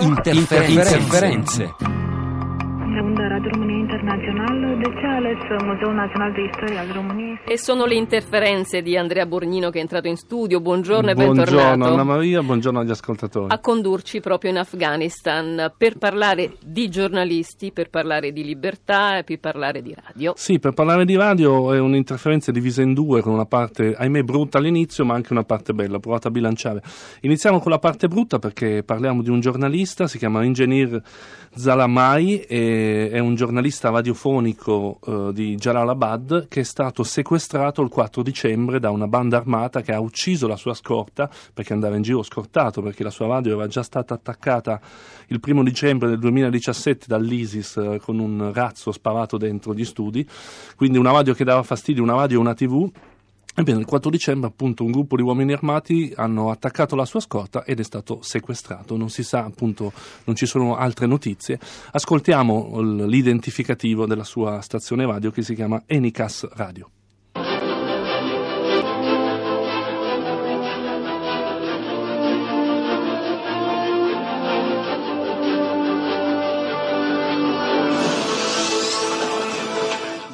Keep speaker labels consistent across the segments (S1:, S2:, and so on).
S1: Interferenze. Interferenze.
S2: Radio România Internațională, de ce ales Muzeul Național de Istorie al României?
S3: E sono le interferenze di Andrea Borgnino che è entrato in studio. Buongiorno e
S4: Buongiorno
S3: bentornato.
S4: Anna Maria, buongiorno agli ascoltatori.
S3: a condurci proprio in Afghanistan per parlare di giornalisti, per parlare di libertà e per parlare di radio.
S4: Sì, per parlare di radio è un'interferenza divisa in due, con una parte, ahimè, brutta all'inizio, ma anche una parte bella. Ho provato a bilanciare. Iniziamo con la parte brutta perché parliamo di un giornalista, si chiama Engineer Zalamai, e è un giornalista radiofonico eh, di Jalalabad che è stato sequestrato il 4 dicembre da una banda armata che ha ucciso la sua scorta perché andava in giro scortato perché la sua radio era già stata attaccata il primo dicembre del 2017 dall'ISIS eh, con un razzo sparato dentro gli studi, quindi una radio che dava fastidio, una radio e una tv. Ebbene, il 4 dicembre, appunto, un gruppo di uomini armati hanno attaccato la sua scorta ed è stato sequestrato. Non si sa, appunto, non ci sono altre notizie. Ascoltiamo l'identificativo della sua stazione radio che si chiama Enicas Radio.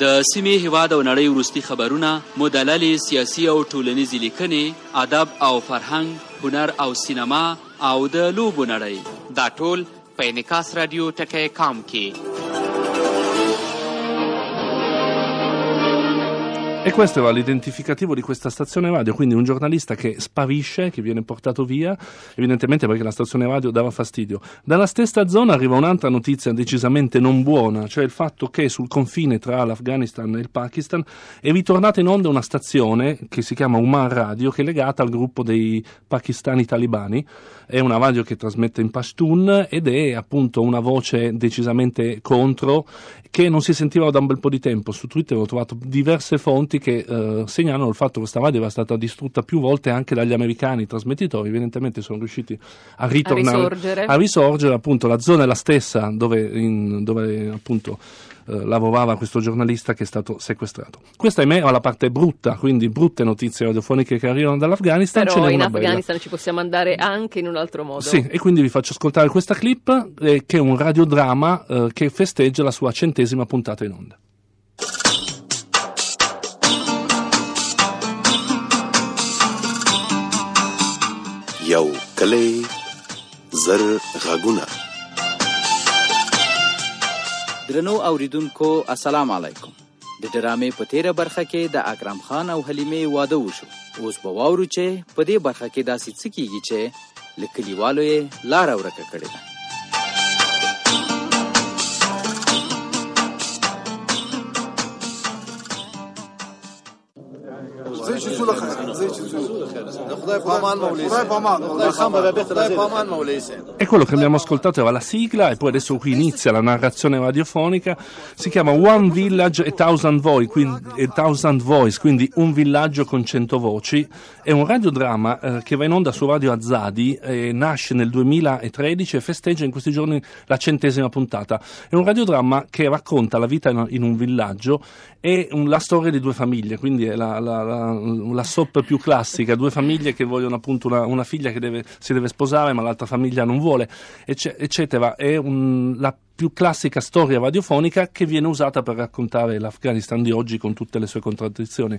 S5: د سیمې هیواد او نړۍ وروستي خبرونه مدللې سیاسي او ټولنیزې لیکنې ادب او فرهنګ هنر او سینما او د لوبو نړۍ.
S6: دا ټول په انعکاس رادیو ټکی کام کې
S4: E questo era l'identificativo di questa stazione radio, quindi un giornalista che sparisce, che viene portato via, evidentemente perché la stazione radio dava fastidio. Dalla stessa zona arriva un'altra notizia decisamente non buona, cioè il fatto che sul confine tra l'Afghanistan e il Pakistan è ritornata in onda una stazione che si chiama Uman Radio, che è legata al gruppo dei pakistani talibani. È una radio che trasmette in Pashtun ed è appunto una voce decisamente contro che non si sentiva da un bel po' di tempo. Su Twitter ho trovato diverse fonti che eh, segnalano il fatto che questa radio era stata distrutta più volte anche dagli americani. Trasmettitori evidentemente sono riusciti a ritornare,
S3: risorgere.
S4: a risorgere. Appunto, la zona è la stessa dove, in- dove appunto eh, lavorava questo giornalista che è stato sequestrato. Questa ahimè è la parte brutta, quindi brutte notizie radiofoniche che arrivano dall'Afghanistan.
S3: Però in
S4: una bella.
S3: Afghanistan ci possiamo andare anche in un altro modo.
S4: Sì, e quindi vi faccio ascoltare questa clip eh, che è un radiodramma eh, che festeggia la sua centesima puntata in onda.
S7: یو کلی زر غږونه.
S8: درنو اوریدونکو السلام علیکم. د ډرامې په تیره برخه کې د اکرم خان او حلیمې واده وشو. اوس به واورو چې په دې برخه کې داسې څه کیږي چې له کلیوالو یې لاره ورکه کړې ده
S9: زه چې څو لخوا زه چې څو د خدای په امان مولوی خدای په امان خدای په امان مولوی سي
S4: E quello che abbiamo ascoltato era la sigla e poi adesso qui inizia la narrazione radiofonica. Si chiama One Village a Thousand Voice, quindi, a Thousand Voice, quindi un villaggio con cento voci. È un radiodramma eh, che va in onda su Radio Azzadi, eh, nasce nel 2013 e festeggia in questi giorni la centesima puntata. È un radiodramma che racconta la vita in, in un villaggio e un- la storia di due famiglie, quindi è la, la, la, la soap più classica, due famiglie che vogliono appunto una, una figlia che deve- si deve sposare ma l'altra famiglia non vuole, ecce- eccetera. È un- la più classica storia radiofonica che viene usata per raccontare l'Afghanistan di oggi con tutte le sue contraddizioni.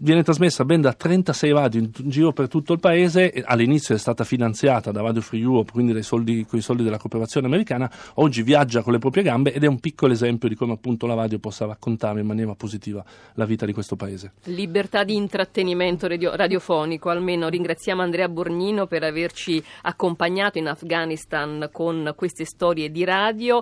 S4: Viene trasmessa ben da 36 radio in, giro per tutto il paese, all'inizio è stata finanziata da Radio Free Europe, quindi soldi, con i soldi della cooperazione americana, oggi viaggia con le proprie gambe ed è un piccolo esempio di come appunto la radio possa raccontare in maniera positiva la vita di questo paese.
S3: Libertà di intrattenimento radio- radiofonico, almeno ringraziamo Andrea Borgnino per averci accompagnato in Afghanistan con queste storie di radio.